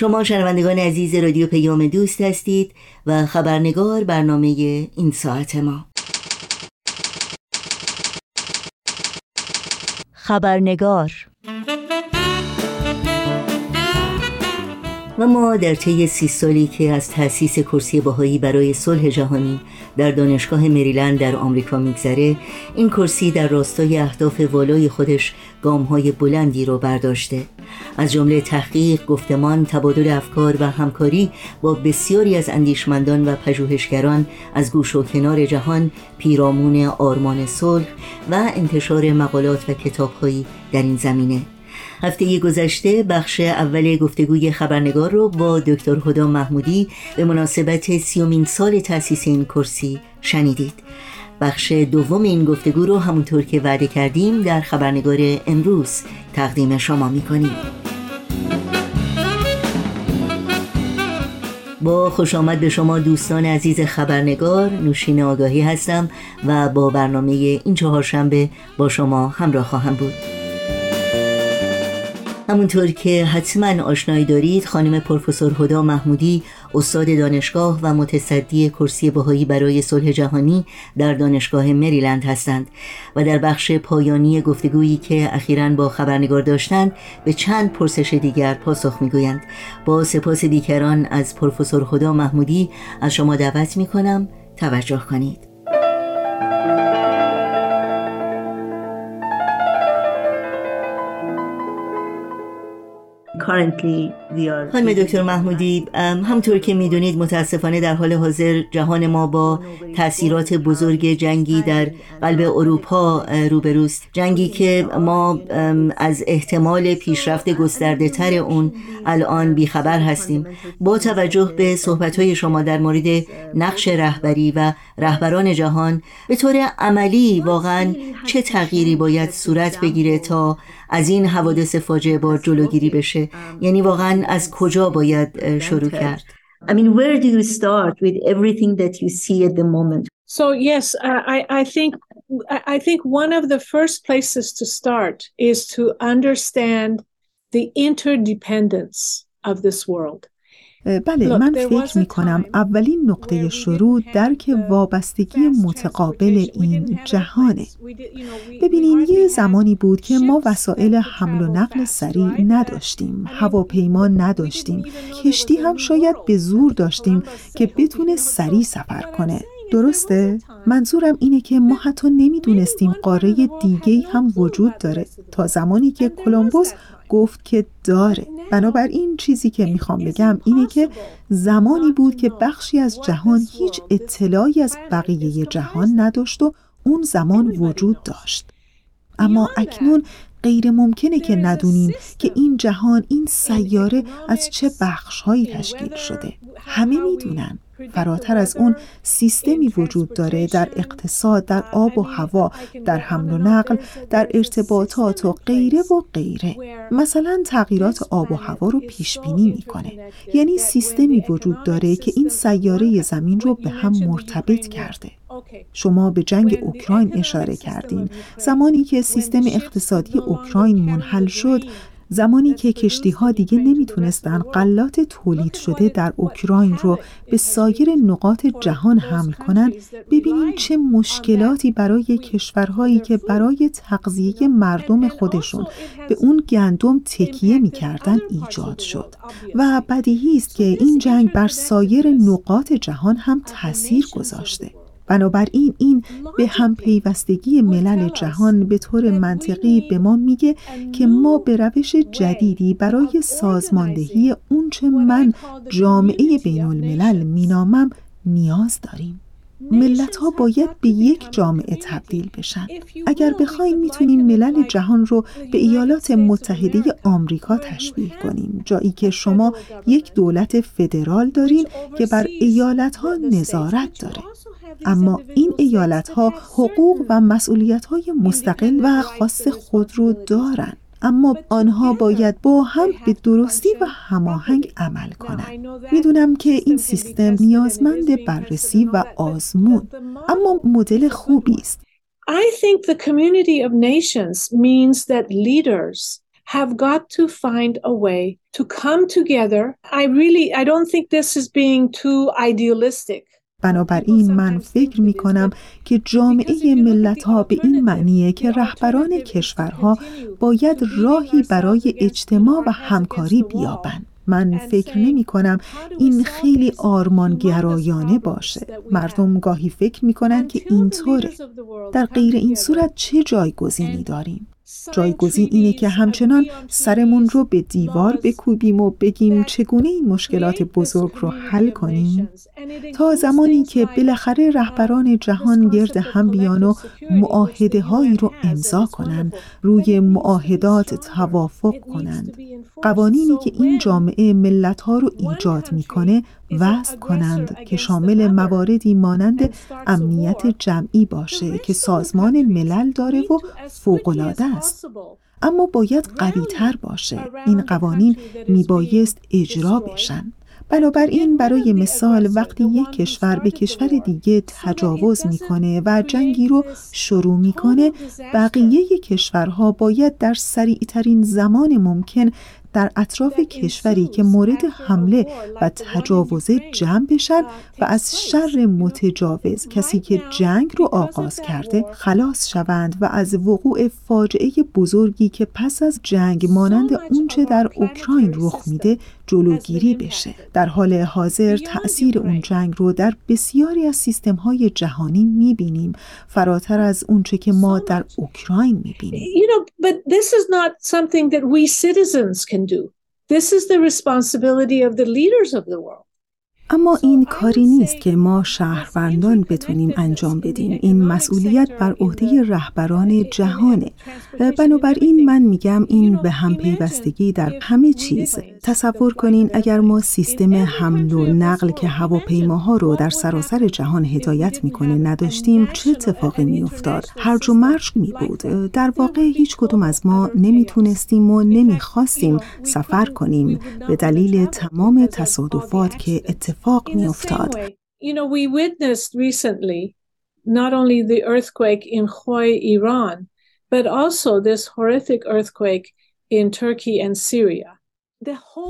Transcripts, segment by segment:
شما شنوندگان عزیز رادیو پیام دوست هستید و خبرنگار برنامه این ساعت ما. خبرنگار و ما در طی سی سالی که از تأسیس کرسی باهایی برای صلح جهانی در دانشگاه مریلند در آمریکا میگذره این کرسی در راستای اهداف والای خودش های بلندی رو برداشته. از جمله تحقیق، گفتمان، تبادل افکار و همکاری با بسیاری از اندیشمندان و پژوهشگران از گوش و کنار جهان پیرامون آرمان صلح و انتشار مقالات و کتابهایی در این زمینه. هفته گذشته بخش اول گفتگوی خبرنگار رو با دکتر هدا محمودی به مناسبت سیومین سال تأسیس این کرسی شنیدید. بخش دوم این گفتگو رو همونطور که وعده کردیم در خبرنگار امروز تقدیم شما می‌کنیم. با خوش آمد به شما دوستان عزیز خبرنگار نوشین آگاهی هستم و با برنامه این چهارشنبه با شما همراه خواهم بود. همونطور که حتما آشنایی دارید خانم پروفسور هدا محمودی استاد دانشگاه و متصدی کرسی بهایی برای صلح جهانی در دانشگاه مریلند هستند و در بخش پایانی گفتگویی که اخیرا با خبرنگار داشتند به چند پرسش دیگر پاسخ می‌گویند. با سپاس دیگران از پروفسور هدا محمودی از شما دعوت می کنم توجه کنید. خانم دکتر محمودی همطور که می‌دونید متاسفانه در حال حاضر جهان ما با تاثیرات بزرگ جنگی در قلب اروپا روبروست جنگی که ما از احتمال پیشرفت گسترده تر اون الان بیخبر هستیم. با توجه به صحبت های شما در مورد نقش رهبری و رهبران جهان به طور عملی واقعا چه تغییری باید صورت بگیره تا از این حوادث فاجعه بار جلوگیری بشه یعنی واقعا از کجا باید شروع کرد I mean, where do you start with everything that you see at the moment? So yes, I, I think I think one of the first places to start is to understand the interdependence of this world. بله من فکر می کنم اولین نقطه شروع درک وابستگی متقابل این جهانه. ببینین یه زمانی بود که ما وسایل حمل و نقل سریع نداشتیم هواپیما نداشتیم. کشتی هم شاید به زور داشتیم که بتونه سریع سفر کنه. درسته؟ منظورم اینه که ما حتی نمی‌دونستیم قاره دیگه هم وجود داره. تا زمانی که کلمبوس گفت که داره. بنابراین چیزی که می‌خوام بگم اینه که زمانی بود که بخشی از جهان هیچ اطلاعی از بقیه جهان نداشت و اون زمان وجود داشت. اما اکنون غیر ممکنه که ندونیم که این جهان این سیاره از چه بخشهایی تشکیل شده. همه می‌دونن. فراتر از اون سیستمی وجود داره در اقتصاد در آب و هوا در حمل و نقل در ارتباطات و غیره و غیره. مثلا تغییرات آب و هوا رو پیش بینی می‌کنه. یعنی سیستمی وجود داره که این سیاره زمین رو به هم مرتبط کرده. شما به جنگ اوکراین اشاره کردین. زمانی که سیستم اقتصادی اوکراین منحل شد زمانی که کشتی ها دیگه نمی‌تونستن غلات تولید شده در اوکراین رو به سایر نقاط جهان حمل کنن ببینیم چه مشکلاتی برای کشورهایی که برای تغذیه مردم خودشون به اون گندم تکیه می‌کردن ایجاد شد. و بدیهی است که این جنگ بر سایر نقاط جهان هم تاثیر گذاشته. بنابراین این به هم پیوستگی ملل جهان به طور منطقی به ما میگه که ما به روش جدیدی برای سازماندهی اونچه من جامعه بین الملل مینامم نیاز داریم. ملت ها باید به یک جامعه تبدیل بشن. اگر بخوایم می‌تونیم ملل جهان رو به ایالات متحده آمریکا تشبیه کنیم. جایی که شما یک دولت فدرال دارین که بر ایالت ها نظارت داره. اما این ایالت ها حقوق و مسئولیت های مستقل و خاص خود رو دارند. اما آنها باید با هم به درستی و هماهنگ عمل کنند. می‌دونم که این سیستم نیازمند بررسی و آزمون اما مدل خوبی است. I think the community of nations means that leaders have got to find a way to come together. I really I don't think this is being too idealistic. بنابراین من فکر می کنم که جامعه ملت ها به این معنیه که رهبران کشورها باید راهی برای اجتماع و همکاری بیابند. من فکر نمی کنم این خیلی آرمانگرایانه باشه. مردم گاهی فکر می کنن که اینطوره. در غیر این صورت چه جایگزینی داریم؟ جایگزین اینه که همچنان سرمون رو به دیوار بکوبیم و بگیم چگونه این مشکلات بزرگ رو حل کنیم؟ تا زمانی که بالاخره رهبران جهان گرد هم بیان و معاهده هایی رو امضا کنند روی معاهدات توافق کنند. قوانینی که این جامعه ملت ها رو ایجاد می‌کنه وضع کنند که شامل مواردی مانند امنیت جمعی باشه که سازمان ملل داره و فوقالعاده است. اما باید قوی تر باشه. این قوانین میبایست اجرا بشن. بنابراین برای مثال وقتی یک کشور به کشور دیگه تجاوز می‌کنه و جنگی رو شروع می‌کنه بقیه کشورها باید در سریعترین زمان ممکن در اطراف کشوری که مورد حمله و تجاوز جمع بشن و از شر متجاوز کسی که جنگ رو آغاز کرده خلاص شوند و از وقوع فاجعه بزرگی که پس از جنگ مانند اونچه در اوکراین رخ میده جلوگیری بشه. در حال حاضر تأثیر اون جنگ رو در بسیاری از سیستم های جهانی می‌بینیم. فراتر از اونچه که ما در اوکراین می‌بینیم. You know, but this is not something that we citizens can do. This is the responsibility of the leaders of the world. اما این کاری نیست که ما شهروندان بتونیم انجام بدیم. این مسئولیت بر عهده رهبران جهانه. بنابراین من میگم این به هم پیوستگی در همه چیز. تصور کنین اگر ما سیستم حمل و نقل که هواپیماها رو در سراسر جهان هدایت می‌کنه نداشتیم چه اتفاقی میافتاد؟ هرج و مرج می بود در واقع هیچ کدوم از ما نمی‌تونستیم و نمی‌خواستیم سفر کنیم. به دلیل تمام تصادفات که اتفاق Falk Nielstad. You know, we witnessed recently not only the earthquake in Khoi, Iran, but also this horrific earthquake in Turkey and Syria.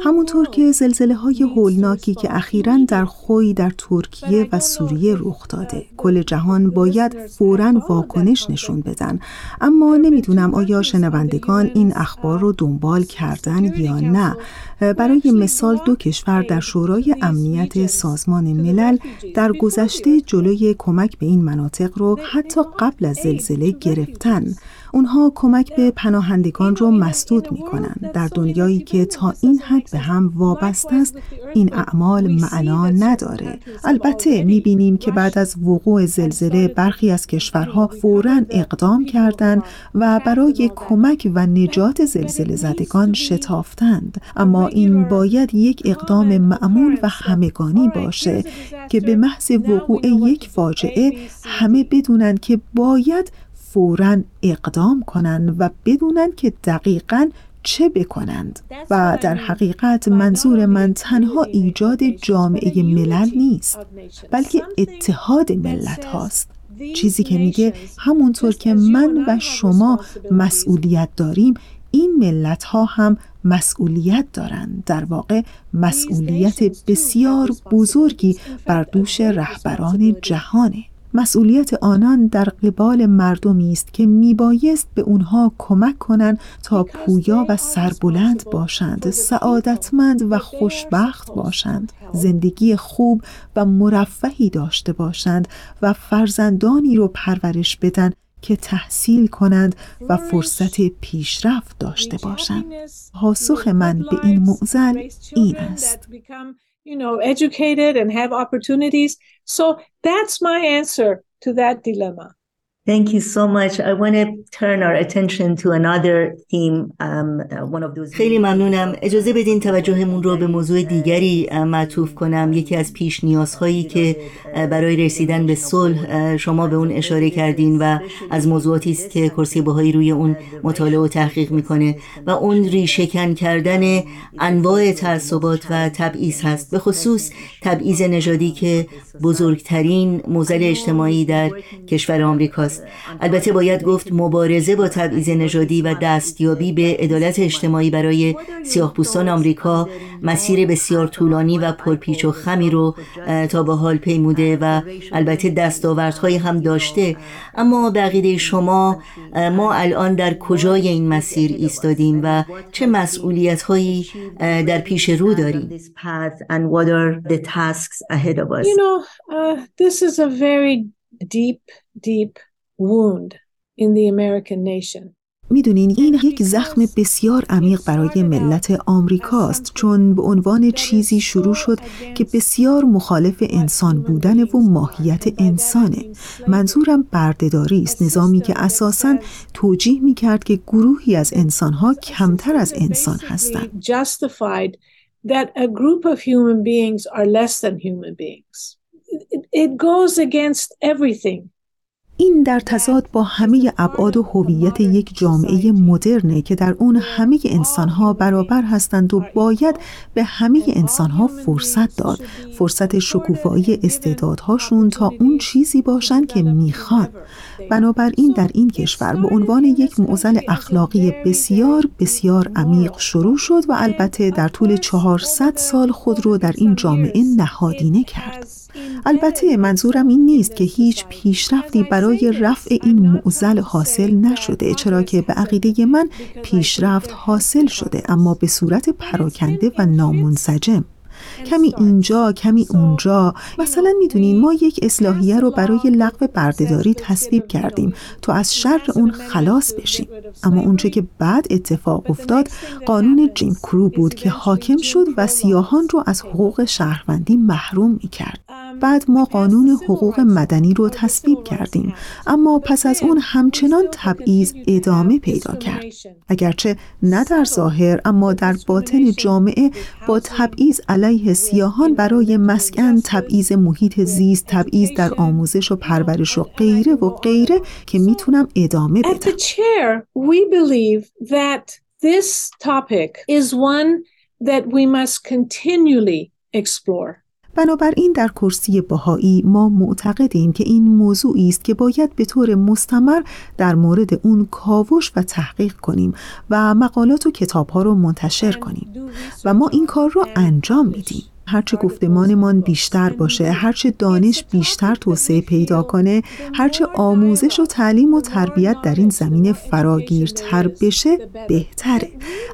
همونطور که زلزله های هولناکی که اخیرا در خوی در ترکیه و سوریه رخ داده. کل جهان باید فورا واکنش نشون بدن. اما نمی‌دونم آیا شنوندگان این اخبار رو دنبال کردن یا نه. برای مثال دو کشور در شورای امنیت سازمان ملل در گذشته جلوی کمک به این مناطق رو حتی قبل از زلزله گرفتن. اونها کمک به پناهندگان رو مسدود می کنند در دنیایی که تا این حد به هم وابسته است این اعمال معنا نداره. البته می بینیم که بعد از وقوع زلزله برخی از کشورها فورا اقدام کردند و برای کمک و نجات زلزله زدگان شتافتند. اما این باید یک اقدام معمول و همگانی باشه که به محض وقوع یک فاجعه همه بدونن که باید فورا اقدام کنند و بدونن که دقیقا چه بکنند. و در حقیقت منظور من تنها ایجاد جامعه ملل نیست بلکه اتحاد ملت هاست. چیزی که میگه همونطور که من و شما مسئولیت داریم این ملت ها هم مسئولیت دارند. در واقع مسئولیت بسیار بزرگی بر دوش رهبران جهانه. مسئولیت آنان در قبال مردمی است که میبایست به اونها کمک کنند تا پویا و سربلند باشند سعادتمند و خوشبخت باشند زندگی خوب و مرفهی داشته باشند و فرزندانی رو پرورش بدن که تحصیل کنند و فرصت پیشرفت داشته باشند. پاسخ من به این معزل این است. You know, educated and have opportunities. So that's my answer to that dilemma. Thank you so much. I want to turn our attention to another theme. Um, one of those خیلی ممنونم. اجازه بدین توجهمون رو به موضوع دیگری معطوف کنم. یکی از پیش نیازهایی که برای رسیدن به صلح شما به اون اشاره کردین و از موضوعاتی است که کرسی بهایی روی اون مطالعه و تحقیق می‌کنه و اون ریشهکن کردن انواع تعصبات و تبعیض هست. به خصوص تبعیض نژادی که بزرگترین موزل اجتماعی در کشور آمریکاست است. البته باید گفت مبارزه با تبعیض نژادی و دستیابی به عدالت اجتماعی برای سیاهپوستان آمریکا مسیر بسیار طولانی و پرپیچ و خمی رو تا به حال پیموده و البته دستاوردهایی هم داشته. اما بقیده شما ما الان در کجای این مسیر ایستادیم و چه مسئولیت هایی در پیش رو داریم؟ You know, uh, this is a very deep, deep wound in the American nation. می‌دونین این یک زخم بسیار عمیق برای ملت آمریکاست چون به عنوان چیزی شروع شد که بسیار مخالف انسان بودن و ماهیت انسانه منظورم بردهداری است نظامی که اساساً توجیه می کرد که گروهی از انسانها کمتر از انسان هستند that a group of human beings are less than human beings. It goes against everything این در تضاد با همه ابعاد و هویت یک جامعه مدرنه که در اون همه انسانها برابر هستند و باید به همه انسانها فرصت داد. فرصت شکوفایی استعدادهاشون تا اون چیزی باشن که می‌خوان. بنابراین در این کشور به عنوان یک معضل اخلاقی بسیار بسیار عمیق شروع شد و البته در طول 400 سال خود رو در این جامعه نهادینه کرد. البته منظورم این نیست که هیچ پیشرفتی برای رفع این معضل حاصل نشده چرا که به عقیده من پیشرفت حاصل شده اما به صورت پراکنده و نامنسجم. کمی اینجا کمی اونجا. مثلا می‌دونین ما یک اصلاحیه رو برای لغو بردهداری تصویب کردیم. تا از شر اون خلاص بشیم اما اونچه که بعد اتفاق افتاد قانون جیم کرو بود که حاکم شد و سیاهان رو از حقوق شهروندی محروم می‌کرد. بعد ما قانون حقوق مدنی رو تصویب کردیم. اما پس از اون همچنان تبعیض ادامه پیدا کرد. اگرچه نه در ظاهر اما در باطن جامعه با تبعیض علیه سیاهان برای مسکن تبعیض محیط زیست تبعیض در آموزش و پرورش و غیره و غیره که می‌تونم ادامه بدم this topic is one that we must continually explore. بنابراین در کرسی باهایی ما معتقدیم که این موضوعی است که باید به طور مستمر در مورد اون کاوش و تحقیق کنیم و مقالات و کتابها رو منتشر کنیم و ما این کار رو انجام میدیم. هرچه گفتمانمان بیشتر باشه هرچه دانش بیشتر توسعه پیدا کنه هرچه آموزش و تعلیم و تربیت در این زمینه فراگیرتر بشه بهتره.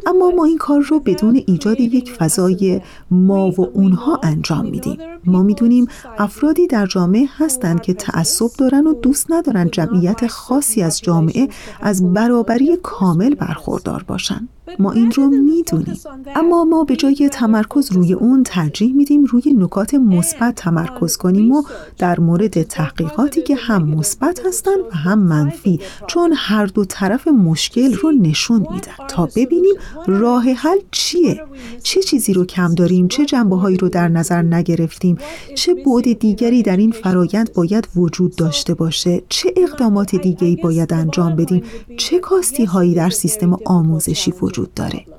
اما ما این کار رو بدون ایجاد یک فضای ما و اونها انجام میدیم. ما می‌دونیم افرادی در جامعه هستند که تعصب دارن و دوست ندارن جمعیت خاصی از جامعه از برابری کامل برخوردار باشن. ما این رو می‌دونیم. اما ما به جای تمرکز روی اون ترجیح میدیم روی نکات مثبت تمرکز کنیم و در مورد تحقیقاتی که هم مثبت هستن و هم منفی چون هر دو طرف مشکل رو نشون میدن. تا ببینیم راه حل چیه؟ چه چیزی رو کم داریم؟ چه جنبه هایی رو در نظر نگرفتیم؟ چه بعد دیگری در این فرایند باید وجود داشته باشه؟ چه اقدامات دیگری باید انجام بدیم؟ چه کاستی هایی در سیستم آموزشی وجود داره؟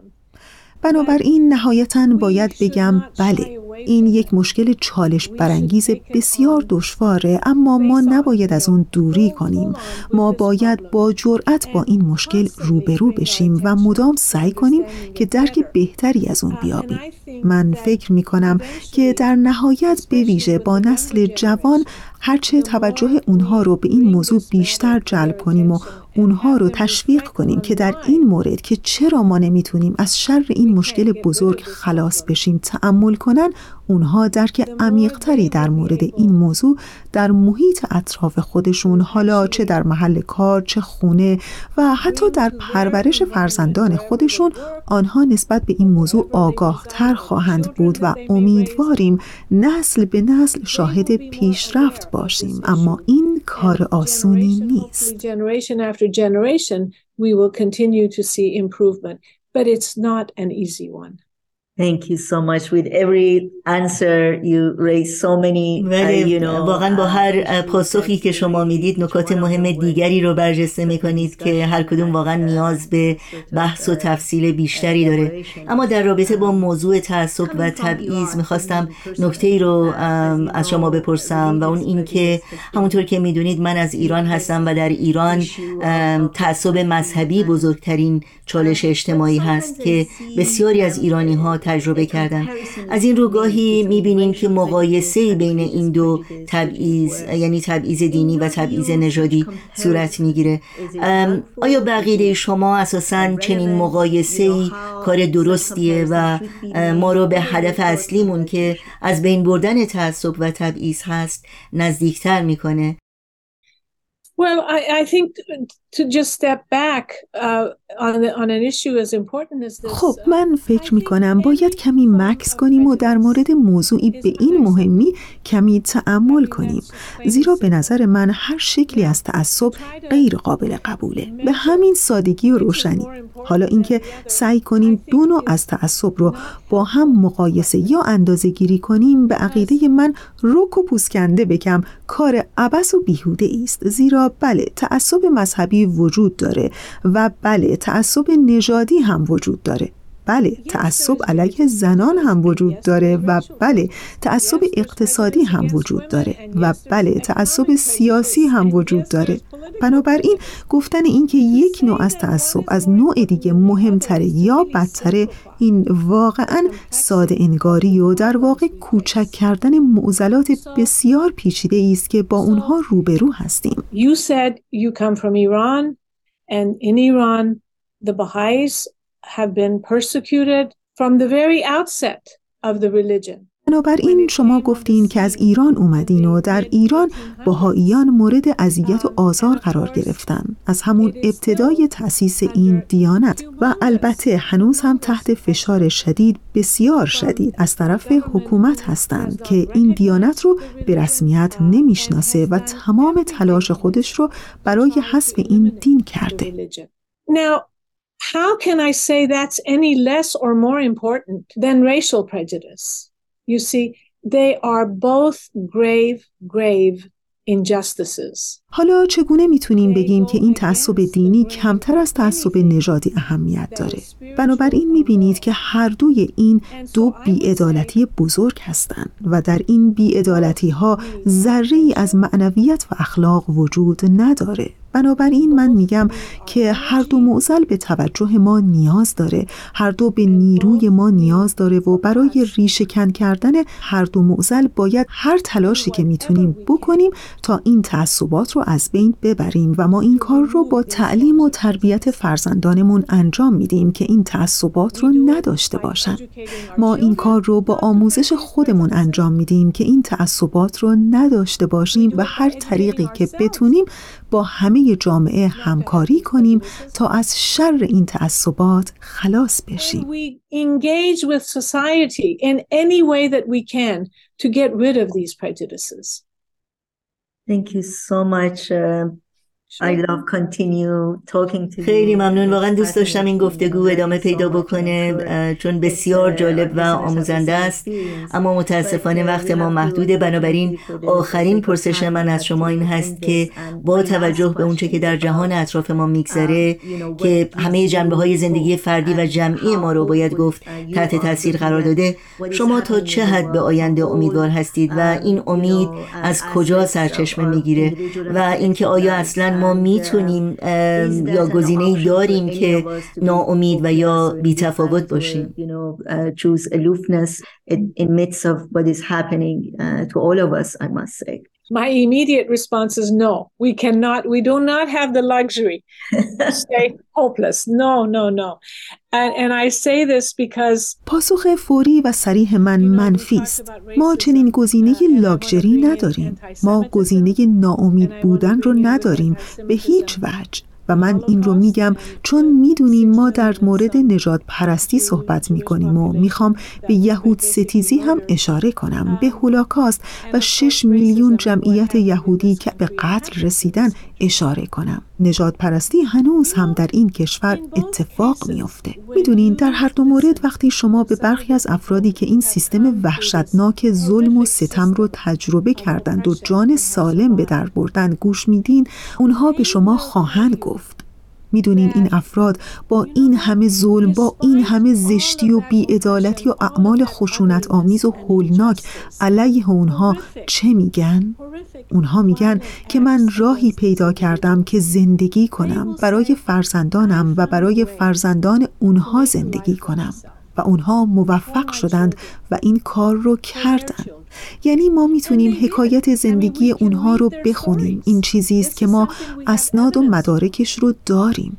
بنابراین نهایتا باید بگم بله این یک مشکل چالش برانگیز بسیار دشواره اما ما نباید از اون دوری کنیم. ما باید با جرأت با این مشکل روبرو بشیم و مدام سعی کنیم که درک بهتری از اون بیابیم. من فکر می کنم که در نهایت به ویژه با نسل جوان هرچه توجه اونها رو به این موضوع بیشتر جلب کنیم و اونها رو تشویق کنیم که در این مورد که چرا ما نمی‌تونیم از شر این مشکل بزرگ خلاص بشیم تعمل کنن اونها درک عمیقتری در مورد این موضوع در محیط اطراف خودشون حالا چه در محل کار چه خونه و حتی در پرورش فرزندان خودشون آنها نسبت به این موضوع آگاه تر خواهند بود و امیدواریم نسل به نسل شاهد پیشرفت باشیم اما این کار آسونی نیست but it's not an easy one. Thank you so much. With every answer you raise so many uh, you know, واقعا با هر پاسخی که شما می‌دید نکات مهم دیگری رو برجسته می‌کنید که هر کدوم واقعا نیاز به بحث و تفصیل بیشتری داره اما در رابطه با موضوع تعصب و تبعیض می‌خواستم نکته ای رو از شما بپرسم و اون این که همونطور که می‌دونید من از ایران هستم و در ایران تعصب مذهبی بزرگترین چالش اجتماعی هست که بسیاری از ایرانی ها تجربه کردن از این رو گاهی می‌بینیم که مقایسه بین این دو تبعیض یعنی تبعیض دینی و تبعیض نژادی صورت می‌گیره. آیا بقیده شما اساسا چنین مقایسه کار درستیه و ما رو به هدف اصلیمون که از بین بردن تعصب و تبعیض هست نزدیکتر می‌کنه؟ Well, I, I think to just step back on, on an issue as important as this. خب من فکر می کنم باید کمی مکس کنیم و در مورد موضوعی به این مهمی کمی تعمل کنیم. زیرا به نظر من هر شکلی از تعصب غیر قابل قبوله. به همین سادگی و روشنی. حالا اینکه سعی کنیم دو نوع از تعصب رو با هم مقایسه یا اندازه گیری کنیم. به عقیده من رک و پوسکنده بکم کار عبس و بیهوده است. زیرا بله تعصب مذهبی وجود داره. و بله تعصب نژادی هم وجود داره. بله تعصب علیه زنان هم وجود داره و بله تعصب اقتصادی هم وجود داره و بله تعصب سیاسی هم وجود داره. بنابراین گفتن اینکه یک نوع از تعصب از نوع دیگه مهمتره یا بدتره این واقعا ساده انگاری و در واقع کوچک کردن معضلات بسیار پیچیده است که با اونها روبرو هستیم. You said you come from Iran and in Iran the Baha'is have been persecuted from the very outset of the religion. بنابراین شما گفتین که از ایران اومدین و در ایران بهاییان مورد اذیت و آزار قرار گرفتن از همون ابتدای تأسیس این دیانت و البته هنوز هم تحت فشار شدید بسیار شدید از طرف حکومت هستند که این دیانت رو به رسمیت نمی‌شناسه و تمام تلاش خودش رو برای حذف این دین کرده how can I say that's any less or more important than racial prejudice? You see, they are both grave, grave injustices. حالا چگونه می‌تونیم بگیم که این تعصب دینی کمتر از تعصب نژادی اهمیت داره؟ بنابراین می‌بینید که هر دوی این دو بیعدالتی بزرگ هستند و در این بیعدالتی ها ذره ای از معنویت و اخلاق وجود نداره. بنابراین من میگم که هر دو معزل به توجه ما نیاز داره. هر دو به نیروی ما نیاز داره و برای ریشهکن کردن هر دو معزل باید هر تلاشی که می‌تونیم بکنیم تا این تعصبات رو از بین ببریم و ما این کار رو با تعلیم و تربیت فرزندانمون انجام میدیم که این تعصبات رو نداشته باشن. ما این کار رو با آموزش خودمون انجام میدیم که این تعصبات رو نداشته باشیم و هر طریقی که بتونیم با همه جامعه همکاری کنیم تا از شر این تعصبات خلاص بشیم. engage with society in any way that we can to get rid of these prejudices. Thank you so much. Uh, I love continue talking to خیلی ممنون. واقعا دوست داشتم این گفتگو ادامه پیدا بکنه. چون بسیار جالب و آموزنده است. اما متاسفانه وقت ما محدوده. بنابراین آخرین پرسش من از شما این هست که با توجه به اونچه که در جهان اطراف ما میگذره که همه جنبه های زندگی فردی و جمعی ما رو باید گفت تحت تاثیر قرار داده. شما تا چه حد به آینده امیدوار هستید و این امید از کجا سرچشمه می‌گیره و اینکه آیا اصلا ما می‌تونیم یا گزینه داریم که ناامید و یا بیتفاوت باشیم choose aloofness in midst of what is happening to all of us I must say My immediate response is no. We cannot, we do not have the luxury to stay hopeless. No, no, no. And, and I say this because پاسخ فوری و سریح من منفی است. ما چنین گزینه لاکچری نداریم. ما گزینه ناامید بودن رو نداریم به هیچ وجه. و من این رو میگم چون می‌دونین ما در مورد نجات پرستی صحبت می‌کنیم و می‌خوام به یهود ستیزی هم اشاره کنم به هولاکاست و 6 میلیون جمعیت یهودی که به قتل رسیدن اشاره کنم. نجات پرستی هنوز هم در این کشور اتفاق میافته. می‌دونین در هر دو مورد وقتی شما به برخی از افرادی که این سیستم وحشتناک ظلم و ستم رو تجربه کردند و جان سالم به در بردن گوش میدین اونها به شما خواهند گفت. می‌دونین این افراد با این همه ظلم با این همه زشتی و بیعدالتی و اعمال خشونت آمیز و هولناک علیه اونها چه میگن؟ اونها میگن که من راهی پیدا کردم که زندگی کنم برای فرزندانم و برای فرزندان اونها زندگی کنم و اونها موفق شدند و این کار رو کردند. یعنی ما می‌تونیم حکایت زندگی اونها رو بخونیم. این چیزی است که ما اسناد و مدارکش رو داریم.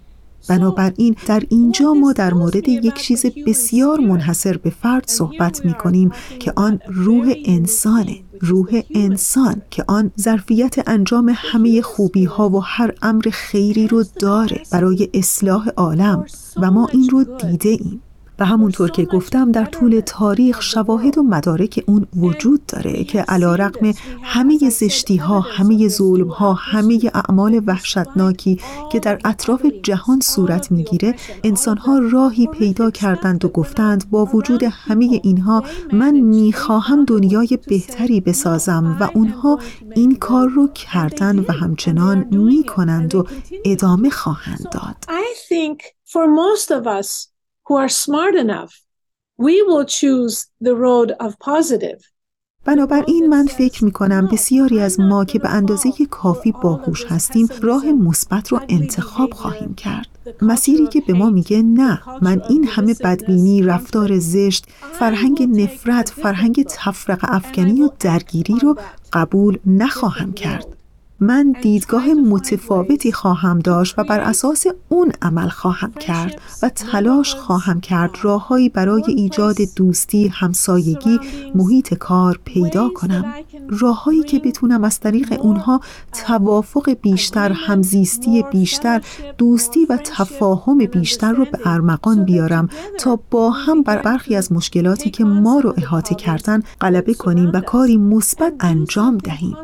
بنابراین در اینجا ما در مورد یک چیز بسیار منحصر به فرد صحبت می کنیم که آن روح انسانه. روح انسان که آن ظرفیت انجام همه خوبی ها و هر امر خیری رو داره برای اصلاح عالم و ما این رو دیده ایم. و همونطور که گفتم در طول تاریخ شواهد و مدارک اون وجود داره که علا رقم همه زشتی ها، همه ظلم ها، همه اعمال وحشتناکی که در اطراف جهان صورت می‌گیره انسان ها راهی پیدا کردند و گفتند با وجود همه اینها من می‌خواهم دنیای بهتری بسازم و اونها این کار رو کردن و همچنان می‌کنند و ادامه خواهند داد. Who are smart enough, we will choose the road of positive. بنابراین من فکر می کنم بسیاری از ما که به اندازه کافی باهوش هستیم راه مثبت رو انتخاب خواهیم کرد. مسیری که به ما میگه نه من این همه بدبینی، رفتار زشت، فرهنگ نفرت، فرهنگ تفرق افکنی و درگیری رو قبول نخواهم کرد. من دیدگاه متفاوتی خواهم داشت و بر اساس اون عمل خواهم کرد و تلاش خواهم کرد راههایی برای ایجاد دوستی، همسایگی، محیط کار پیدا کنم. راههایی که بتونم از طریق اونها توافق بیشتر، همزیستی بیشتر، دوستی و تفاهم بیشتر رو به ارمغان بیارم تا با هم بر برخی از مشکلاتی که ما رو احاطه کردن غلبه کنیم و کاری مثبت انجام دهیم.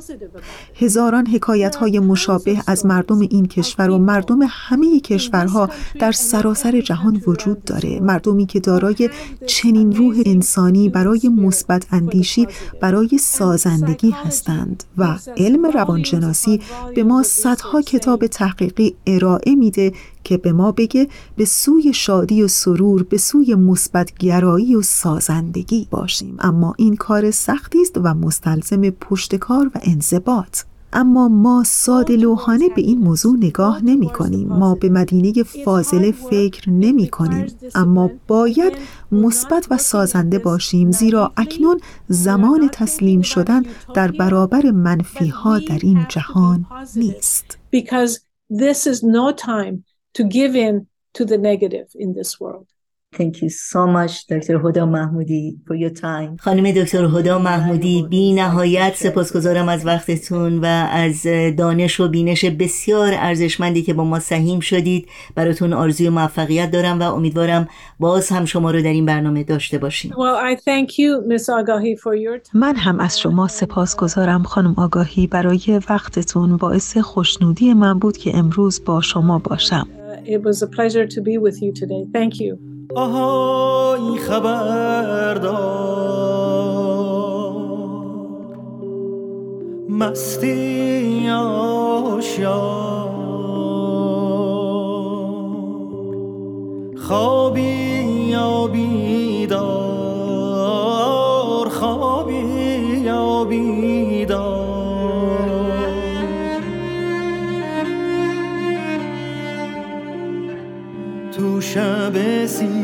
هزاران حکایت های مشابه از مردم این کشور و مردم همه کشورها در سراسر جهان وجود داره. مردمی که دارای چنین روح انسانی برای مثبت اندیشی برای سازندگی هستند و علم روانشناسی به ما صدها کتاب تحقیقی ارائه میده که به ما بگه به سوی شادی و سرور به سوی مثبت گرایی و سازندگی باشیم. اما این کار سختی است و مستلزم پشتکار و انضباط. اما ما ساده لوحانه به این موضوع نگاه نمی کنیم. ما به مدینه فاضله فکر نمی کنیم. اما باید مثبت و سازنده باشیم زیرا اکنون زمان تسلیم شدن در برابر منفی ها در این جهان نیست. This is no time to give in to the negative in this world. Thank you so much دکتر هدا محمودی for your time خانم دکتر هدا محمودی بی نهایت سپاسگزارم از وقتتون و از دانش و بینش بسیار ارزشمندی که با ما سهیم شدید براتون آرزوی موفقیت دارم و امیدوارم باز هم شما رو در این برنامه داشته باشیم well, I thank you, Ms. Agahi, for your من هم از شما سپاسگزارم خانم آگاهی برای وقتتون باعث خوشنودی من بود که امروز با شما باشم It was a pleasure to be with you today. Thank you. آهای خبردار. مستی آشیار خوابی یا بیدار خوابی یا تو شب سیاه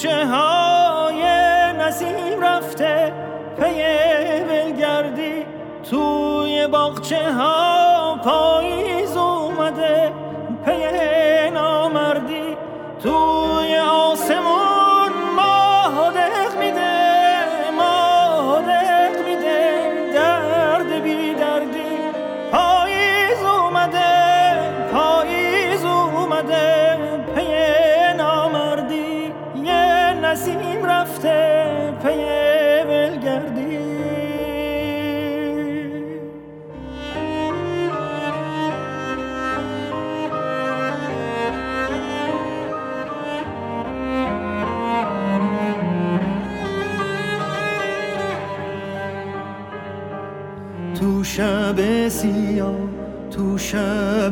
کوچه های نسیم رفته پی بلگردی توی باغچه ها پاییز